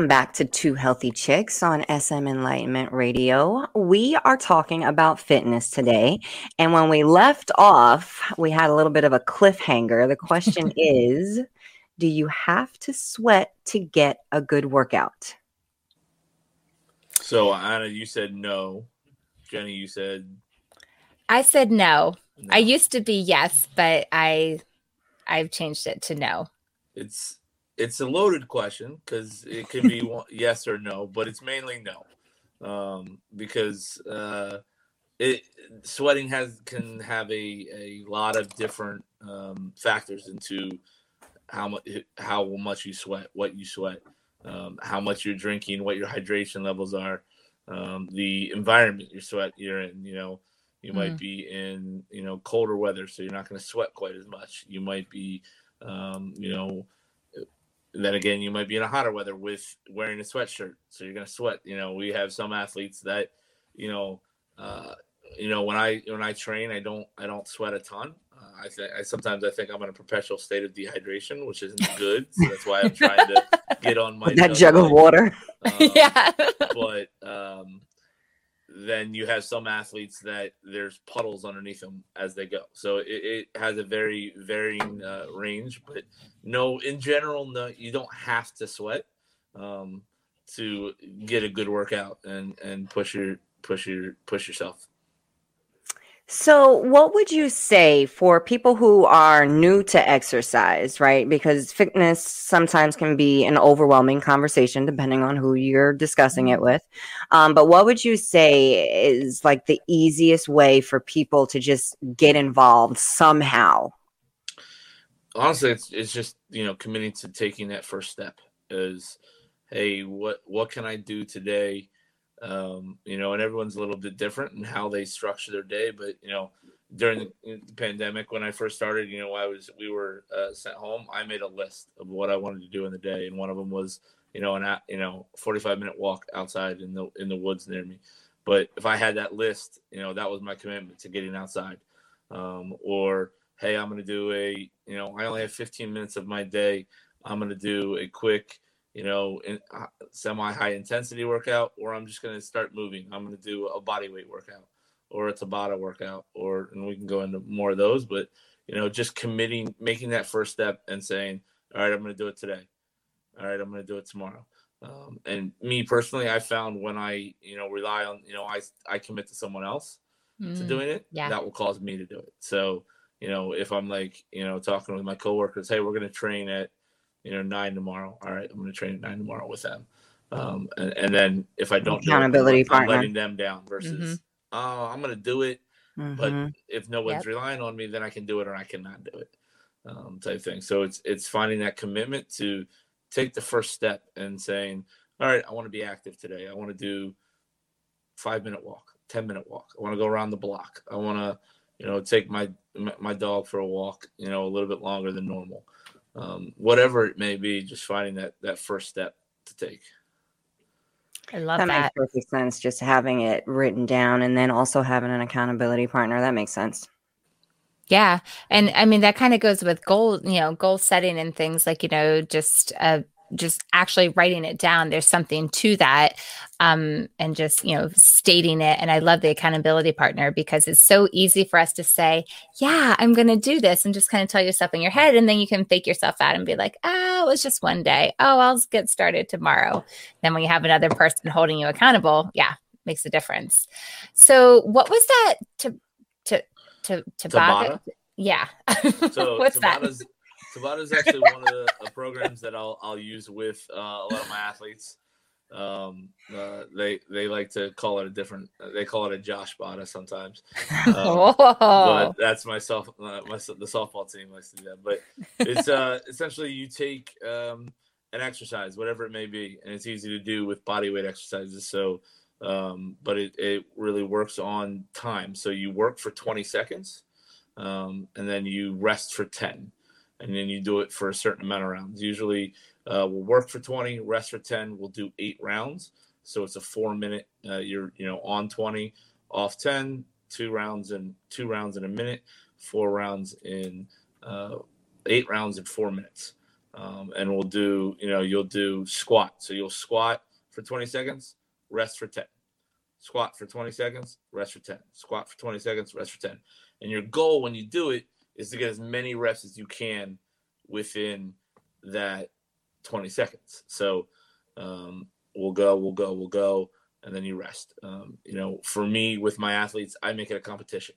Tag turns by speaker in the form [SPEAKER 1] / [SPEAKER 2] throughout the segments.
[SPEAKER 1] Welcome back to Two Healthy Chicks on SM Enlightenment Radio. We are talking about fitness today. And when we left off, we had a little bit of a cliffhanger. The question is Do you have to sweat to get a good workout?
[SPEAKER 2] So, Anna, you said no. Jenny, you said
[SPEAKER 3] I said no. no. I used to be yes, but I I've changed it to no.
[SPEAKER 2] It's it's a loaded question because it can be yes or no, but it's mainly no, um, because uh, it sweating has can have a, a lot of different um, factors into how much how much you sweat, what you sweat, um, how much you're drinking, what your hydration levels are, um, the environment you're sweat you're in. You know, you mm. might be in you know colder weather, so you're not going to sweat quite as much. You might be um, you know then again, you might be in a hotter weather with wearing a sweatshirt, so you're gonna sweat. You know, we have some athletes that, you know, uh, you know, when I when I train, I don't I don't sweat a ton. Uh, I think I sometimes I think I'm in a perpetual state of dehydration, which isn't good. So that's why I'm trying to get on my
[SPEAKER 1] that jug of water.
[SPEAKER 3] Um, yeah,
[SPEAKER 2] but um, then you have some athletes that there's puddles underneath them as they go. So it, it has a very varying uh, range, but no, in general, no, you don't have to sweat um, to get a good workout and and push your push your push yourself.
[SPEAKER 1] So, what would you say for people who are new to exercise, right? Because fitness sometimes can be an overwhelming conversation depending on who you're discussing it mm-hmm. with. Um, but what would you say is like the easiest way for people to just get involved somehow?
[SPEAKER 2] Honestly, it's, it's just, you know, committing to taking that first step is, hey, what, what can I do today? Um, you know, and everyone's a little bit different in how they structure their day. But you know, during the, pandemic, when I first started, you know, I was we were uh, sent home. I made a list of what I wanted to do in the day, and one of them was, you know, an you know, forty five minute walk outside in the in the woods near me. But if I had that list, you know, that was my commitment to getting outside. Um, or hey, I'm going to do a, you know, I only have 15 minutes of my day. I'm going to do a quick you know, in, uh, semi high intensity workout, or I'm just going to start moving. I'm going to do a body weight workout or a Tabata workout, or, and we can go into more of those, but, you know, just committing, making that first step and saying, all right, I'm going to do it today. All right, I'm going to do it tomorrow. Um, and me personally, I found when I, you know, rely on, you know, I, I commit to someone else mm, to doing it, yeah. that will cause me to do it. So, you know, if I'm like, you know, talking with my coworkers, hey, we're going to train at, you know, nine tomorrow. All right, I'm going to train at nine tomorrow with them. Um, and, and then if I don't
[SPEAKER 1] accountability
[SPEAKER 2] do it, I'm, letting them down versus, mm-hmm. oh, I'm going to do it. Mm-hmm. But if no one's yep. relying on me, then I can do it or I cannot do it, um, type thing. So it's it's finding that commitment to take the first step and saying, all right, I want to be active today. I want to do five minute walk, ten minute walk. I want to go around the block. I want to, you know, take my my dog for a walk, you know, a little bit longer than normal um, whatever it may be, just finding that that first step to take.
[SPEAKER 3] I love that. That
[SPEAKER 1] makes perfect sense. Just having it written down and then also having an accountability partner. That makes sense.
[SPEAKER 3] Yeah. And I mean, that kind of goes with goal, you know, goal setting and things like, you know, just uh, just actually writing it down there's something to that um, and just you know stating it and i love the accountability partner because it's so easy for us to say yeah i'm going to do this and just kind of tell yourself in your head and then you can fake yourself out and be like oh it was just one day. Oh i'll get started tomorrow. Then when you have another person holding you accountable yeah makes a difference. So what was that to to to to Tabata? yeah.
[SPEAKER 2] So what's Tabata's, that Tabata is actually one of the uh, programs that I'll I'll use with uh, a lot of my athletes. Um, uh, they they like to call it a different. They call it a Josh Bada sometimes. Um, but that's myself. Uh, my the softball team likes to do that. But it's uh, essentially you take um, an exercise, whatever it may be, and it's easy to do with body weight exercises. So, um, but it it really works on time. So you work for 20 seconds, um, and then you rest for 10 and then you do it for a certain amount of rounds. Usually, uh, we'll work for 20, rest for 10. We'll do eight rounds, so it's a four minute. Uh, you're you know on 20, off 10, two rounds and two rounds in a minute, four rounds in uh, eight rounds in four minutes. Um, and we'll do, you know, you'll do squat. So you'll squat for 20 seconds, rest for 10. Squat for 20 seconds, rest for 10. Squat for 20 seconds, rest for 10. And your goal when you do it is to get as many reps as you can within that 20 seconds. So um, we'll go, we'll go, we'll go, and then you rest. Um, you know, for me with my athletes, I make it a competition.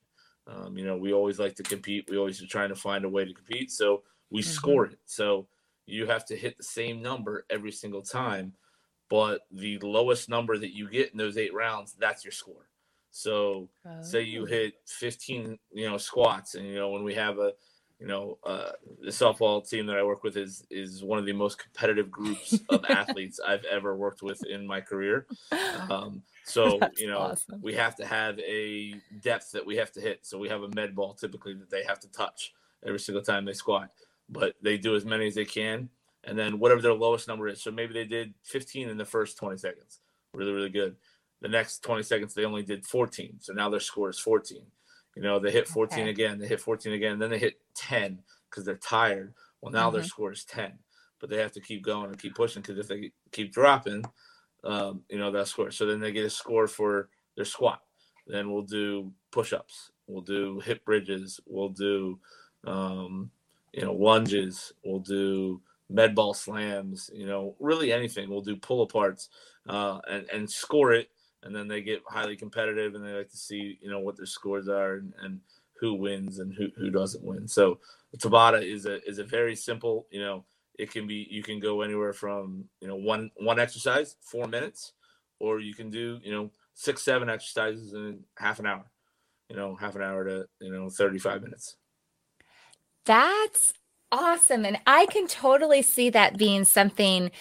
[SPEAKER 2] Um, you know, we always like to compete. We always are trying to find a way to compete. So we mm-hmm. score it. So you have to hit the same number every single time. But the lowest number that you get in those eight rounds, that's your score. So oh. say you oh. hit 15, you know, squats, and you know when we have a you know, uh, the softball team that I work with is is one of the most competitive groups of athletes I've ever worked with in my career. Um, so That's you know, awesome. we have to have a depth that we have to hit. So we have a med ball typically that they have to touch every single time they squat, but they do as many as they can, and then whatever their lowest number is. So maybe they did 15 in the first 20 seconds, really really good. The next 20 seconds they only did 14, so now their score is 14 you know, they hit 14 okay. again, they hit 14 again, then they hit 10 because they're tired. Well, now mm-hmm. their score is 10, but they have to keep going and keep pushing because if they keep dropping, um, you know, that score. So then they get a score for their squat. Then we'll do push ups, we'll do hip bridges, we'll do, um, you know, lunges, we'll do med ball slams, you know, really anything. We'll do pull aparts uh, and, and score it and then they get highly competitive and they like to see you know what their scores are and, and who wins and who, who doesn't win. So tabata is a is a very simple you know it can be you can go anywhere from you know one one exercise four minutes or you can do you know six seven exercises in half an hour you know half an hour to you know 35 minutes.
[SPEAKER 3] That's awesome and i can totally see that being something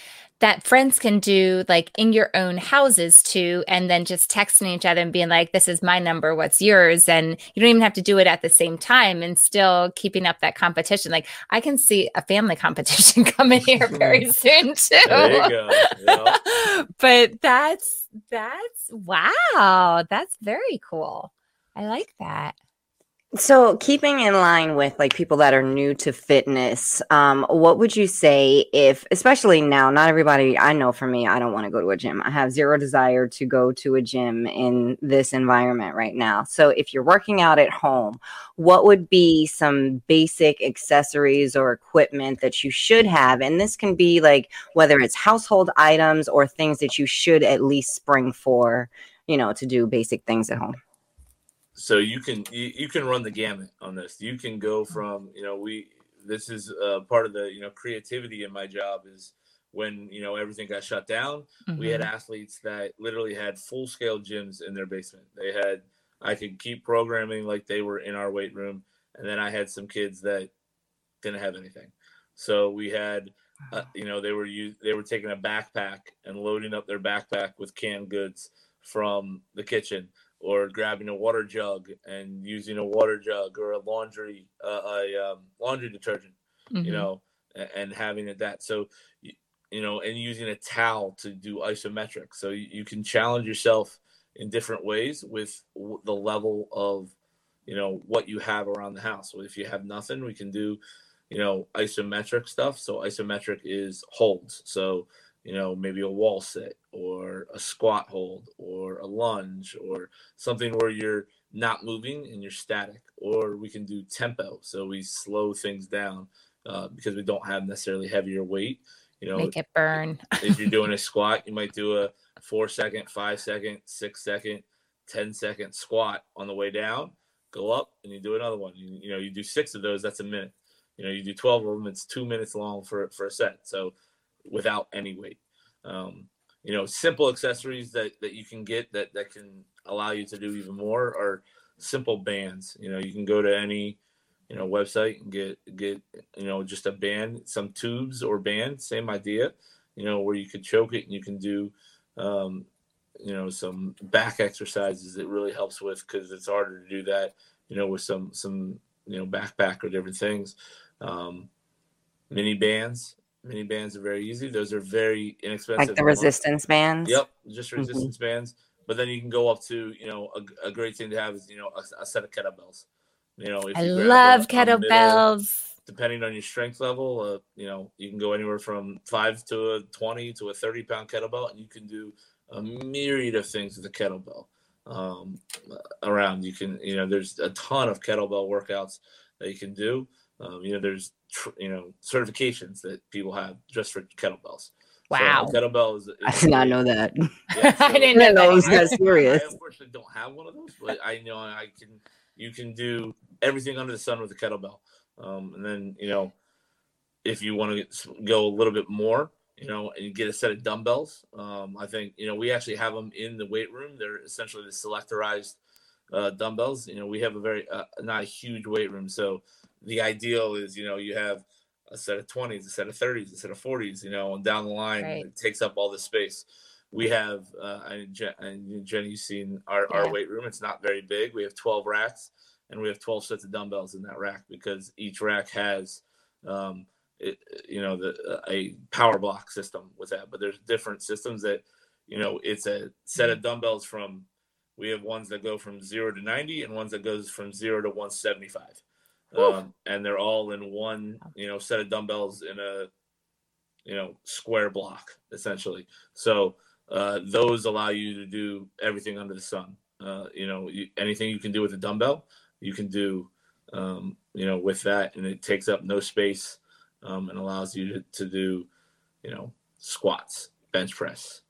[SPEAKER 3] that friends can do like in your own houses too and then just texting each other and being like this is my number what's yours? And you don't even have to do it at the same time and still keeping up that competition. Like i can see a family competition coming here very soon too. There you go. Yeah. but that's that's wow that's very cool. I like that
[SPEAKER 1] so, keeping in line with like people that are new to fitness, um, what would you say if, especially now, not everybody I know for me, I don't want to go to a gym. I have zero desire to go to a gym in this environment right now. So, if you're working out at home, what would be some basic accessories or equipment that you should have? And this can be like whether it's household items or things that you should at least spring for, you know, to do basic things at home
[SPEAKER 2] so you can you, you can run the gamut on this you can go mm-hmm. from you know we this is uh, part of the you know creativity in my job is when you know everything got shut down mm-hmm. we had mm-hmm. athletes that literally had full scale gyms in their basement they had i could keep programming like they were in our weight room and then i had some kids that didn't have anything so we had uh, you know they were used they were taking a backpack and loading up their backpack with canned goods from the kitchen or grabbing a water jug and using a water jug or a laundry uh, a um, laundry detergent mm-hmm. you know and, and, having it that so you know and using a towel to do isometric. So you, you can challenge yourself in different ways with the level of you know what you have around the house. So if you have nothing we can do you know isometric stuff. So isometric is holds. So you know, maybe a wall sit or a squat hold or a lunge or something where you're not moving and you're static. Or we can do tempo, so we slow things down uh, because we don't have necessarily heavier weight. You know,
[SPEAKER 3] make it burn.
[SPEAKER 2] if you're doing a squat, you might do a four second, five second, six second, ten second squat on the way down. Go up and you do another one. You, you know, you do six of those. That's a minute. You know, you do twelve of them. It's two minutes long for for a set. So without any weight. Um, you know, simple accessories that that you can get that that can allow you to do even more are simple bands. You know, you can go to any you know website and get get you know just a band, some tubes or band, same idea. You know, where you could choke it and you can do um, you know some back exercises that really helps with because it's harder to do that you know with some some you know backpack or different things um, mini bands Mini bands are very easy. Those are very inexpensive.
[SPEAKER 1] Like the resistance bands.
[SPEAKER 2] Yep, just mm-hmm. resistance mm-hmm. bands. But then you can go up to, you know, a, a great thing to have is, you know, a, a set of kettlebells. You know,
[SPEAKER 3] I love kettlebells.
[SPEAKER 2] depending on your strength level, uh, you know, you can go anywhere from five to a 20 to a 30 pound kettlebell, and you can do a myriad of things with a kettlebell um, around. You can, you know, there's a ton of kettlebell workouts that you can do. Um, you know, there's, tr- you know, certifications that people have just for kettlebells.
[SPEAKER 3] Wow.
[SPEAKER 2] So kettlebell is, is
[SPEAKER 1] I did not know that.
[SPEAKER 2] Yeah,
[SPEAKER 3] I didn't know
[SPEAKER 1] know it was
[SPEAKER 3] that.
[SPEAKER 1] that serious.
[SPEAKER 2] I unfortunately don't have one of those, but I know I can. You can do everything under the sun with a kettlebell, um, and then you know, if you want to go a little bit more, you know, and get a set of dumbbells. Um, I think you know we actually have them in the weight room. They're essentially the selectorized uh, dumbbells. You know, we have a very uh, not a huge weight room, so the ideal is you know you have a set of 20s, a set of 30s, a set of 40s, you know, and down the line
[SPEAKER 3] Right.
[SPEAKER 2] it takes up all the space. We have, uh, and, Jen, and Jenny, you've seen our, our weight room. It's not very big. We have 12 racks and we have 12 sets of dumbbells in that rack because each rack has, um, it, you know, the a power block system with that. But there's different systems that, you know, it's a set of dumbbells from. We have ones that go from zero to 90 and ones that goes from zero to 175 um, and they're all in one you know set of dumbbells in a you know square block essentially so uh, those allow you to do everything under the sun uh, you know you, anything you can do with a dumbbell you can do um, you know with that and it takes up no space um, and allows you to, to do you know squats bench press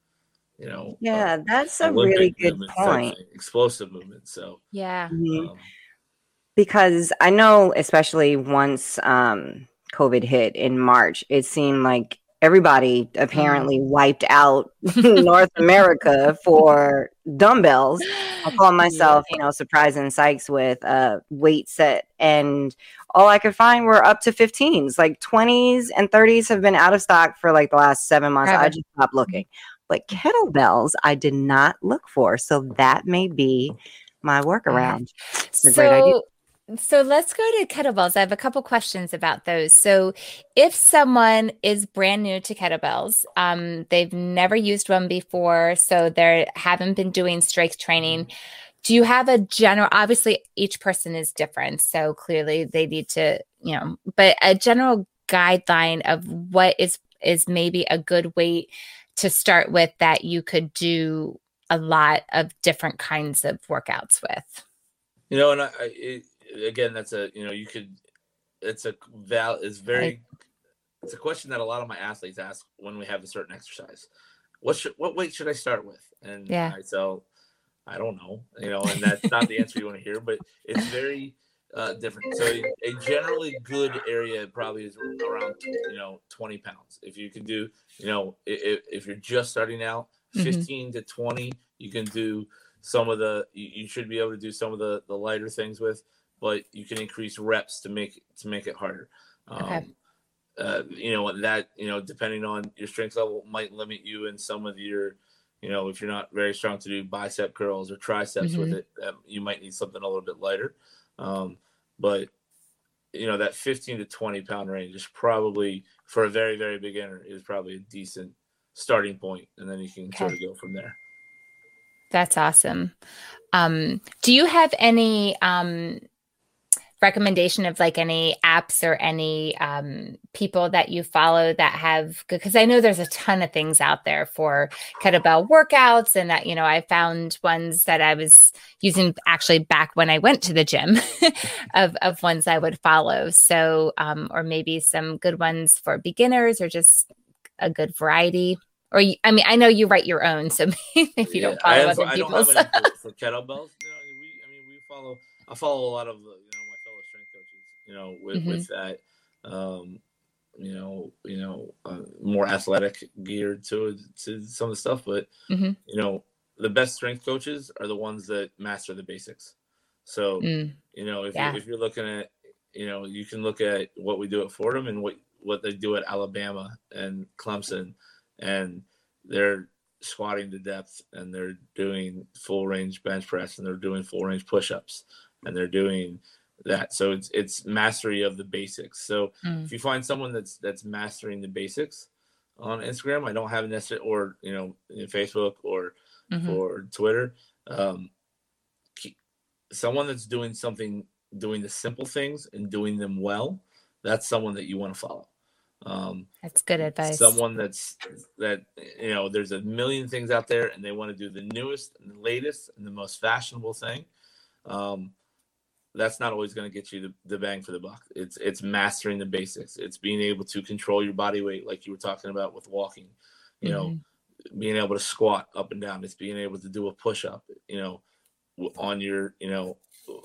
[SPEAKER 2] you know
[SPEAKER 1] Yeah, that's
[SPEAKER 2] uh,
[SPEAKER 1] a really good
[SPEAKER 2] movements type
[SPEAKER 1] point.
[SPEAKER 2] explosive movement so
[SPEAKER 3] Yeah.
[SPEAKER 1] Mhm.
[SPEAKER 2] um,
[SPEAKER 1] because I know, especially once um, COVID hit in March, it seemed like everybody apparently wiped out North America for dumbbells. I call myself, you know, surprising Sykes with a weight set, and all I could find were up to 15s. Like 20s and 30s have been out of stock for like the last seven months. I just stopped looking. But kettlebells, I did not look for, so that may be my workaround. a great idea.
[SPEAKER 3] So, so let's go to kettlebells. I have a couple questions about those. So, if someone is brand new to kettlebells, um, they've never used one before, so they haven't been doing strength training. Do you have a general? Obviously, each person is different, so clearly they need to, you know, but a general guideline of what is is maybe a good weight to start with that you could do a lot of different kinds of workouts with.
[SPEAKER 2] You know, and I, it, again, that's a you know, you could. It's a val. It's very. It's a question that a lot of my athletes ask when we have a certain exercise. What should what weight should I start with? And
[SPEAKER 3] Yeah.
[SPEAKER 2] I tell, I don't know. You know, and that's not the answer you want to hear, but it's very uh, different. So a generally good area probably is around you know 20 pounds. If you can do, you know, if, if you're just starting out,
[SPEAKER 3] Mhm.
[SPEAKER 2] 15 to 20, you can do some of the. You, you should be able to do some of the the lighter things with, but you can increase reps to make to make it harder.
[SPEAKER 3] Okay.
[SPEAKER 2] Um, uh, you know that you know depending on your strength level might limit you in some of your you know if you're not very strong to do bicep curls or triceps with it um, you might need something a little bit lighter um, but you know that 15 to 20 pound range is probably for a very very beginner is probably a decent starting point and then you can sort of go from there
[SPEAKER 3] That's awesome. Um, do you have any um, recommendation of like any apps or any um, people that you follow that have? Because I know there's a ton of things out there for kettlebell workouts, and that you know I found ones that I was using actually back when I went to the gym of of ones I would follow. So, um, or maybe some good ones for beginners, or just a good variety. Or you, I mean, I know you write your own, so if you don't
[SPEAKER 2] I,
[SPEAKER 3] follow
[SPEAKER 2] have,
[SPEAKER 3] other
[SPEAKER 2] I don't
[SPEAKER 3] people's.
[SPEAKER 2] have any for, for kettlebells. Know, we, I mean, we follow. I follow a lot of uh, you know my fellow strength coaches. You know, with,
[SPEAKER 3] Mhm.
[SPEAKER 2] with that, um, you know, you know, uh, more athletic geared to to some of the stuff. But
[SPEAKER 3] Mhm.
[SPEAKER 2] you know, the best strength coaches are the ones that master the basics. So
[SPEAKER 3] Mm,
[SPEAKER 2] you know, if
[SPEAKER 3] Yeah.
[SPEAKER 2] you, if you're looking at, you know, you can look at what we do at Fordham and what what they do at Alabama and Clemson, and they're squatting to depth and they're doing full range bench press and they're doing full range push-ups and they're doing that. So it's it's mastery of the basics. So
[SPEAKER 3] mm.
[SPEAKER 2] if you find someone that's that's mastering the basics on Instagram, I don't have necessarily or you know in Facebook or
[SPEAKER 3] Mhm.
[SPEAKER 2] or Twitter. Um, someone that's doing something, doing the simple things and doing them well, that's someone that you want to follow.
[SPEAKER 3] Um, that's good advice.
[SPEAKER 2] Someone that's that you know, there's a million things out there, and they want to do the newest and the latest and the most fashionable thing. Um, that's not always going to get you the, the bang for the buck. It's it's mastering the basics. It's being able to control your body weight, like you were talking about with walking. You mm-hmm. know, being able to squat up and down. It's being able to do a push up. You know, on your you know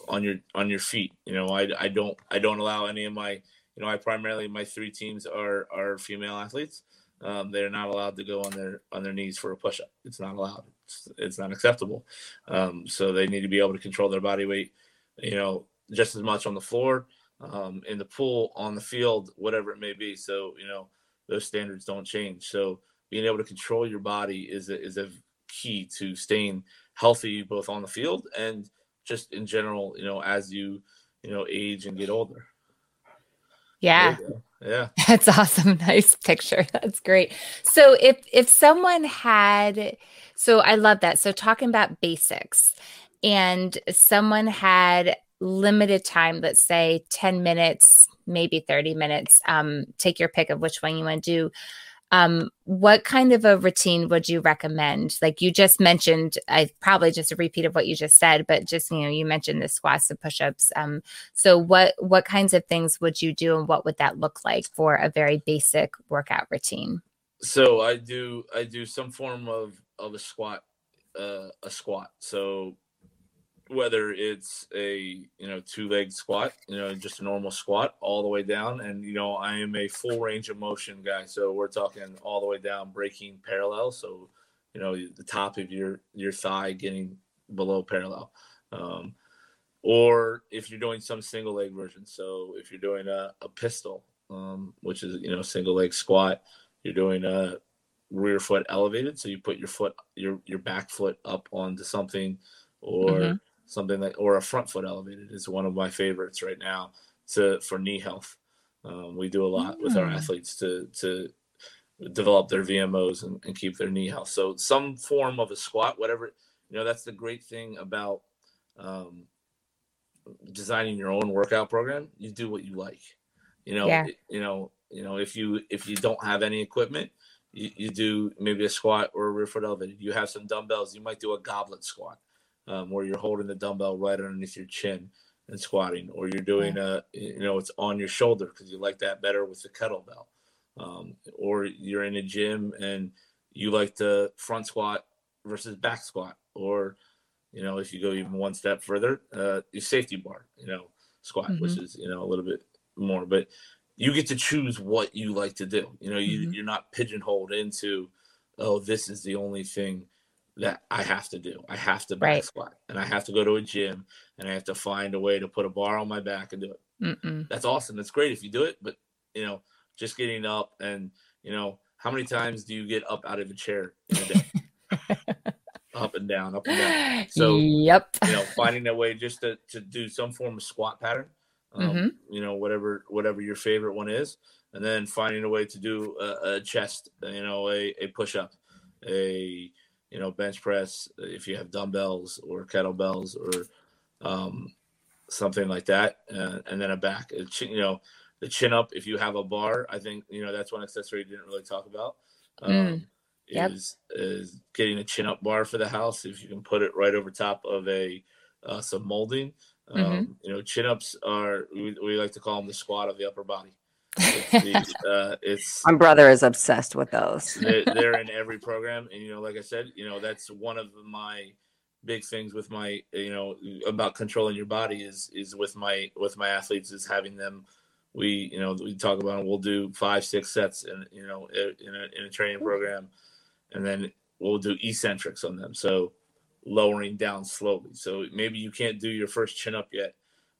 [SPEAKER 2] on your on your feet. You know, I I don't I don't allow any of my you know I primarily my three teams are are female athletes. Um, they're not allowed to go on their on their knees for a push up. It's not allowed. It's, it's not acceptable. Um, so they need to be able to control their body weight. You know, just as much on the floor, um, in the pool, on the field, whatever it may be. So you know, those standards don't change. So being able to control your body is a, is a key to staying healthy both on the field and just in general you know as you you know age and get older.
[SPEAKER 3] Yeah.
[SPEAKER 2] Yeah.
[SPEAKER 3] That's awesome. Nice picture. That's great. So if if someone had so i love that. So talking about basics and someone had limited time let's say 10 minutes maybe 30 minutes um take your pick of which one you want to do um, what kind of a routine would you recommend? Like you just mentioned, I probably just a repeat of what you just said, but just you know, you mentioned the squats and push-ups. Um, so what what kinds of things would you do, and what would that look like for a very basic workout routine?
[SPEAKER 2] So I do I do some form of of a squat, uh, a squat. So whether it's a you know two leg squat you know just a normal squat all the way down. And you know i am a full range of motion guy so we're talking all the way down breaking parallel. So you know the top of your your thigh getting below parallel. Um, or if you're doing some single leg version. So if you're doing a, a pistol um, which is you know single leg squat you're doing a rear foot elevated. So you put your foot your your back foot up onto something or mm-hmm something that or a front foot elevated is one of my favorites right now to for knee health. Um, we do a lot mm. with our mm. athletes to to develop their VMOs and, and, keep their knee health. So some form of a squat, whatever you know, that's the great thing about um, designing your own workout program. You do what you like. You know, yeah. you know, you know, if you if you don't have any equipment, you, you do maybe a squat or a rear foot elevated. You have some dumbbells, you might do a goblet squat um, where you're holding the dumbbell right underneath your chin and squatting, or you're doing a, you know, it's on your shoulder because you like that better with the kettlebell, um, or you're in a gym and you like the front squat versus back squat, or, you know, if you go even one step further, uh, your safety bar, you know, squat, mm-hmm. which is, you know, a little bit more, but you get to choose what you like to do. You know, you, mm-hmm. you're not pigeonholed into, oh, this is the only thing that I have to do. I have to back right. squat and I have to go to a gym and I have to find a way to put a bar on my back and do it. Mm-mm. That's awesome. That's great if you do it, but you know, just getting up and you know, how many times do you get up out of a chair in a day? up and down, up and down. So,
[SPEAKER 3] yep.
[SPEAKER 2] you know, finding a way just to, to do some form of squat pattern, um, mm-hmm. you know, whatever, whatever your favorite one is, and then finding a way to do a, a chest, you know, a, a push up, a, you know, bench press uh, if you have dumbbells or kettlebells or um, something like that, uh, and then a back. you know, the chin up if you have a bar. I think you know that's one accessory you didn't really talk about. Um, mm. yep. Is is getting a chin up bar for the house if you can put it right over top of a uh, some molding. Um, mm-hmm. You know, chin ups are we, we like to call them the squat of the upper body. It's, uh, it's
[SPEAKER 1] my brother is obsessed with those.
[SPEAKER 2] they're, they're, in every program, and you know, like I said, you know, that's one of my big things with my, you know, about controlling your body is is with my with my athletes is having them. We, you know, we talk about we'll do five, six sets, and you know, in a, in a training program, and then we'll do eccentrics on them. So lowering down slowly. So maybe you can't do your first chin up yet,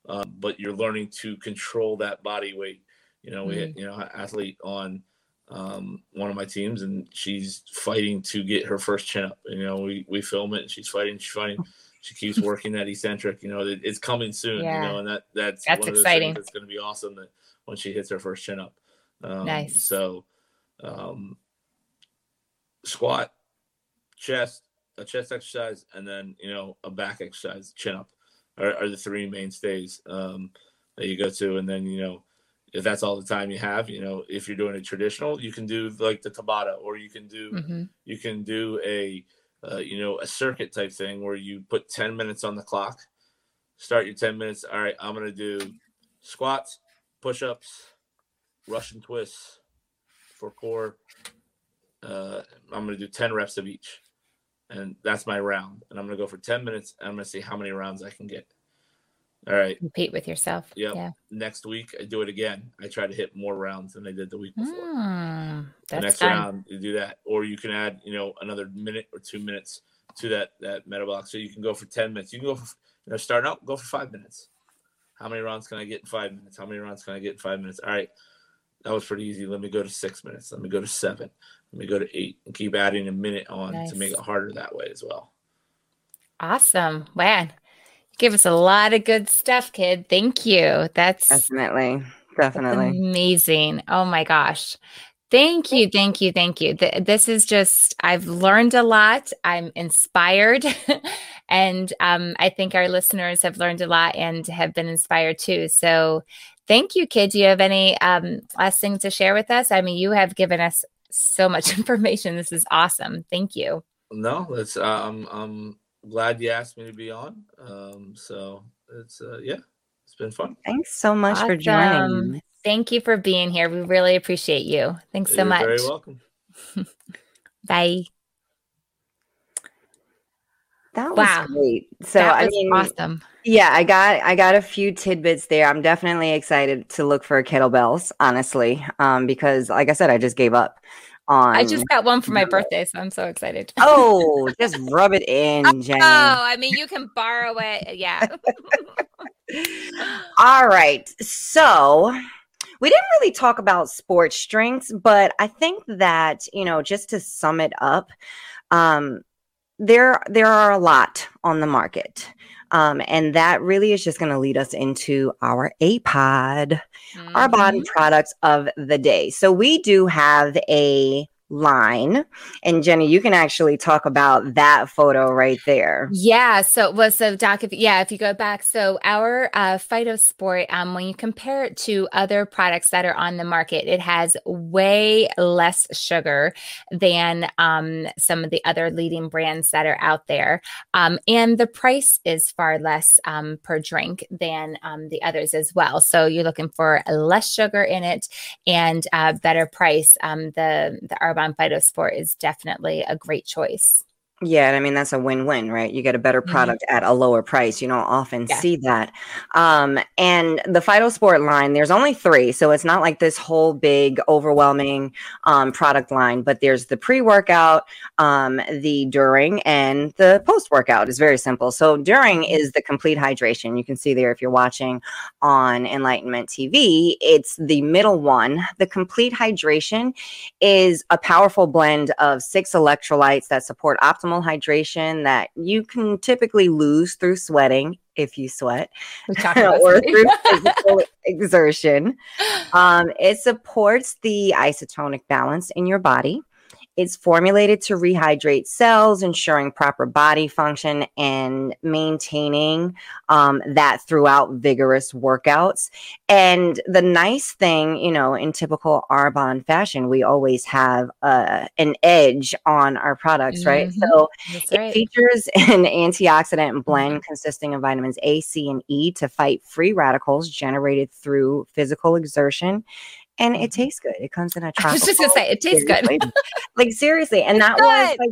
[SPEAKER 2] um, but you're learning to control that body weight you know, we had, mm-hmm. you know, athlete on um, one of my teams, and she's fighting to get her first chin up. You know, we we film it, and she's fighting, she's fighting. She keeps working that eccentric. You know, it, it's coming soon. Yeah. You know, and that that's
[SPEAKER 3] that's exciting.
[SPEAKER 2] It's going to be awesome. That when she hits her first chin up. Um,
[SPEAKER 3] nice.
[SPEAKER 2] So, um, squat, chest, a chest exercise, and then you know a back exercise, chin up, are, are the three mainstays um, that you go to, and then you know if that's all the time you have, you know, if you're doing a traditional, you can do like the Tabata, or you can do
[SPEAKER 3] Mm-hmm.
[SPEAKER 2] you can do a uh, you know a circuit type thing where you put 10 minutes on the clock start your 10 minutes all right i'm gonna do squats push-ups russian twists for core uh, i'm gonna do 10 reps of each and that's my round and i'm gonna go for 10 minutes and i'm gonna see how many rounds i can get all right.
[SPEAKER 3] Compete with yourself.
[SPEAKER 2] Yep.
[SPEAKER 3] Yeah.
[SPEAKER 2] next week i do it again. I try to hit more rounds than i did the week before.
[SPEAKER 3] Mm,
[SPEAKER 2] the next
[SPEAKER 3] fun.
[SPEAKER 2] round you do that or you can add you know another minute or two minutes to that that metabolic so you can go for 10 minutes. You can go for you know starting out go for five minutes. How many rounds can i get in five minutes? How many rounds can i get in five minutes? All right. That was pretty easy. Let me go to six minutes. Let me go to seven. Let me go to eight and keep adding a minute on to make it harder that way as well.
[SPEAKER 3] Awesome. Man, give us a lot of good stuff, kid. Thank you. That's
[SPEAKER 1] Definitely.
[SPEAKER 3] That's
[SPEAKER 1] Definitely.
[SPEAKER 3] amazing. Oh my gosh. Thank you. Thank you. Thank you. Th- This is just, I've learned a lot. I'm inspired. and um, I think our listeners have learned a lot and have been inspired too. So thank you, kid. Do you have any um, last things to share with us? I mean, you have given us so much information. This is awesome. Thank you.
[SPEAKER 2] no that's uh, i'm i'm glad you asked me to be on um so it's uh yeah it's been fun
[SPEAKER 1] Thanks so much for joining.
[SPEAKER 3] Thank you for being here. We really appreciate you. Thanks so much.
[SPEAKER 2] You're
[SPEAKER 3] much.
[SPEAKER 2] very welcome
[SPEAKER 3] Bye.
[SPEAKER 1] That was
[SPEAKER 3] Wow.
[SPEAKER 1] great. So
[SPEAKER 3] that
[SPEAKER 1] I
[SPEAKER 3] was
[SPEAKER 1] mean,
[SPEAKER 3] awesome.
[SPEAKER 1] yeah, I got I got a few tidbits there. I'm definitely excited to look for kettlebells, honestly, um, because like I said, I just gave up on.
[SPEAKER 3] I just got one for my birthday, so I'm so excited.
[SPEAKER 1] oh, just rub it in, Jenny.
[SPEAKER 3] Oh, I mean, you can borrow it. Yeah.
[SPEAKER 1] All right. So we didn't really talk about sports drinks, but I think that, you know, just to sum it up, um, there there are a lot on the market. Um, and that really is just going to lead us into our APOD, Arbonne
[SPEAKER 3] Mhm.
[SPEAKER 1] products of the day. So we do have a line. And Jenny, you can actually talk about that photo right there.
[SPEAKER 3] Yeah. So, well, so Doc, if, yeah, if you go back, so our uh, Phytosport, um, when you compare it to other products that are on the market, it has way less sugar than um, some of the other leading brands that are out there. Um, and the price is far less um, per drink than um, the others as well. So you're looking for less sugar in it and uh, better price. Um, the the Arbonne Phytosport is definitely a great choice.
[SPEAKER 1] Yeah, and I mean that's a win-win, right? You get a better
[SPEAKER 3] Mhm.
[SPEAKER 1] product at a lower price. You don't often
[SPEAKER 3] Yeah.
[SPEAKER 1] see that. Um, and the Phytosport line, there's only three, so it's not like this whole big, overwhelming um, product line. But there's the pre-workout, um, the during, and the post-workout. is very simple. So during is the complete hydration. You can see there if you're watching on Enlightenment TV. It's the middle one. The complete hydration is a powerful blend of six electrolytes that support optimal hydration that you can typically lose through sweating if you sweat
[SPEAKER 3] We talked about
[SPEAKER 1] or through physical exertion. Um, it supports the isotonic balance in your body. It's formulated to rehydrate cells, ensuring proper body function and maintaining um, that throughout vigorous workouts. And the nice thing, you know, in typical Arbonne fashion, we always have uh, an edge on our products, right?
[SPEAKER 3] Mhm.
[SPEAKER 1] So
[SPEAKER 3] That's
[SPEAKER 1] it
[SPEAKER 3] right.
[SPEAKER 1] features an antioxidant blend consisting of vitamins A, C, and E to fight free radicals generated through physical exertion. And it
[SPEAKER 3] Mhm.
[SPEAKER 1] tastes good. It comes in a
[SPEAKER 3] I
[SPEAKER 1] tropical.
[SPEAKER 3] was just gonna say it tastes good.
[SPEAKER 1] like seriously, and that was like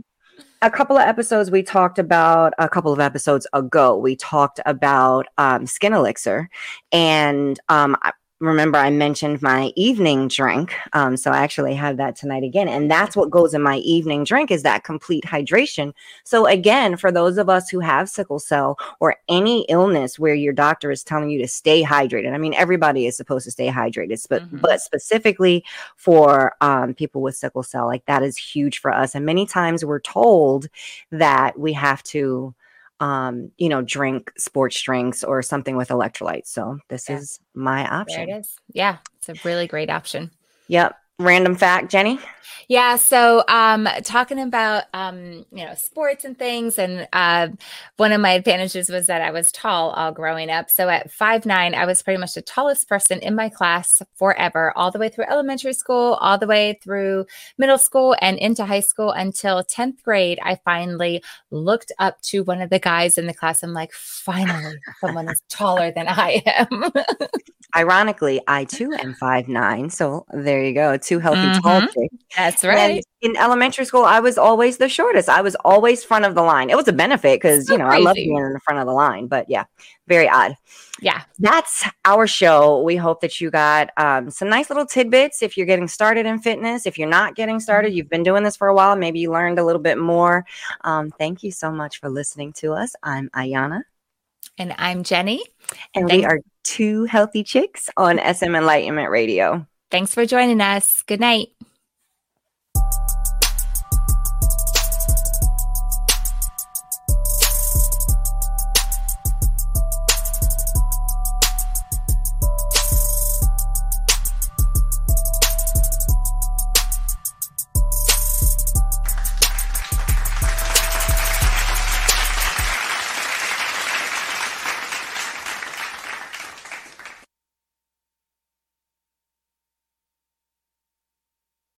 [SPEAKER 1] a couple of episodes we talked about a couple of episodes ago. We talked about um, skin elixir, and um, I remember I mentioned my evening drink. Um, so I actually have that tonight again, and that's what goes in my evening drink is that complete hydration. So again, for those of us who have sickle cell or any illness where your doctor is telling you to stay hydrated, I mean everybody is supposed to stay hydrated, but
[SPEAKER 3] Mhm.
[SPEAKER 1] but specifically for um, people with sickle cell, like that is huge for us. And many times we're told that we have to, um, you know, drink sports drinks or something with electrolytes. So this
[SPEAKER 3] Yeah.
[SPEAKER 1] is my
[SPEAKER 3] There
[SPEAKER 1] option.
[SPEAKER 3] it is. Yeah, it's a really great option.
[SPEAKER 1] Yep. Random fact, Jenny.
[SPEAKER 3] Yeah. So, um, talking about, um, you know, sports and things. And, uh, one of my advantages was that I was tall all growing up. So at five, nine, I was pretty much the tallest person in my class forever, all the way through elementary school, all the way through middle school and into high school until 10th grade. I finally looked up to one of the guys in the class. I'm like, finally, someone is taller than I am.
[SPEAKER 1] Ironically, I too am five nine. So there you go. Two healthy mm-hmm. tall chicks.
[SPEAKER 3] That's right. And
[SPEAKER 1] in elementary school, I was always the shortest. I was always front of the line. It was a benefit because so you know crazy. I love being in the front of the line. But yeah, very odd.
[SPEAKER 3] Yeah,
[SPEAKER 1] that's our show. We hope that you got um, some nice little tidbits if you're getting started in fitness. If you're not getting started, mm-hmm. you've been doing this for a while. Maybe you learned a little bit more. Um, thank you so much for listening to us. I'm Ayana.
[SPEAKER 3] And I'm Jenny.
[SPEAKER 1] And we are two healthy chicks on SM Enlightenment Radio.
[SPEAKER 3] Thanks for joining us. Good night.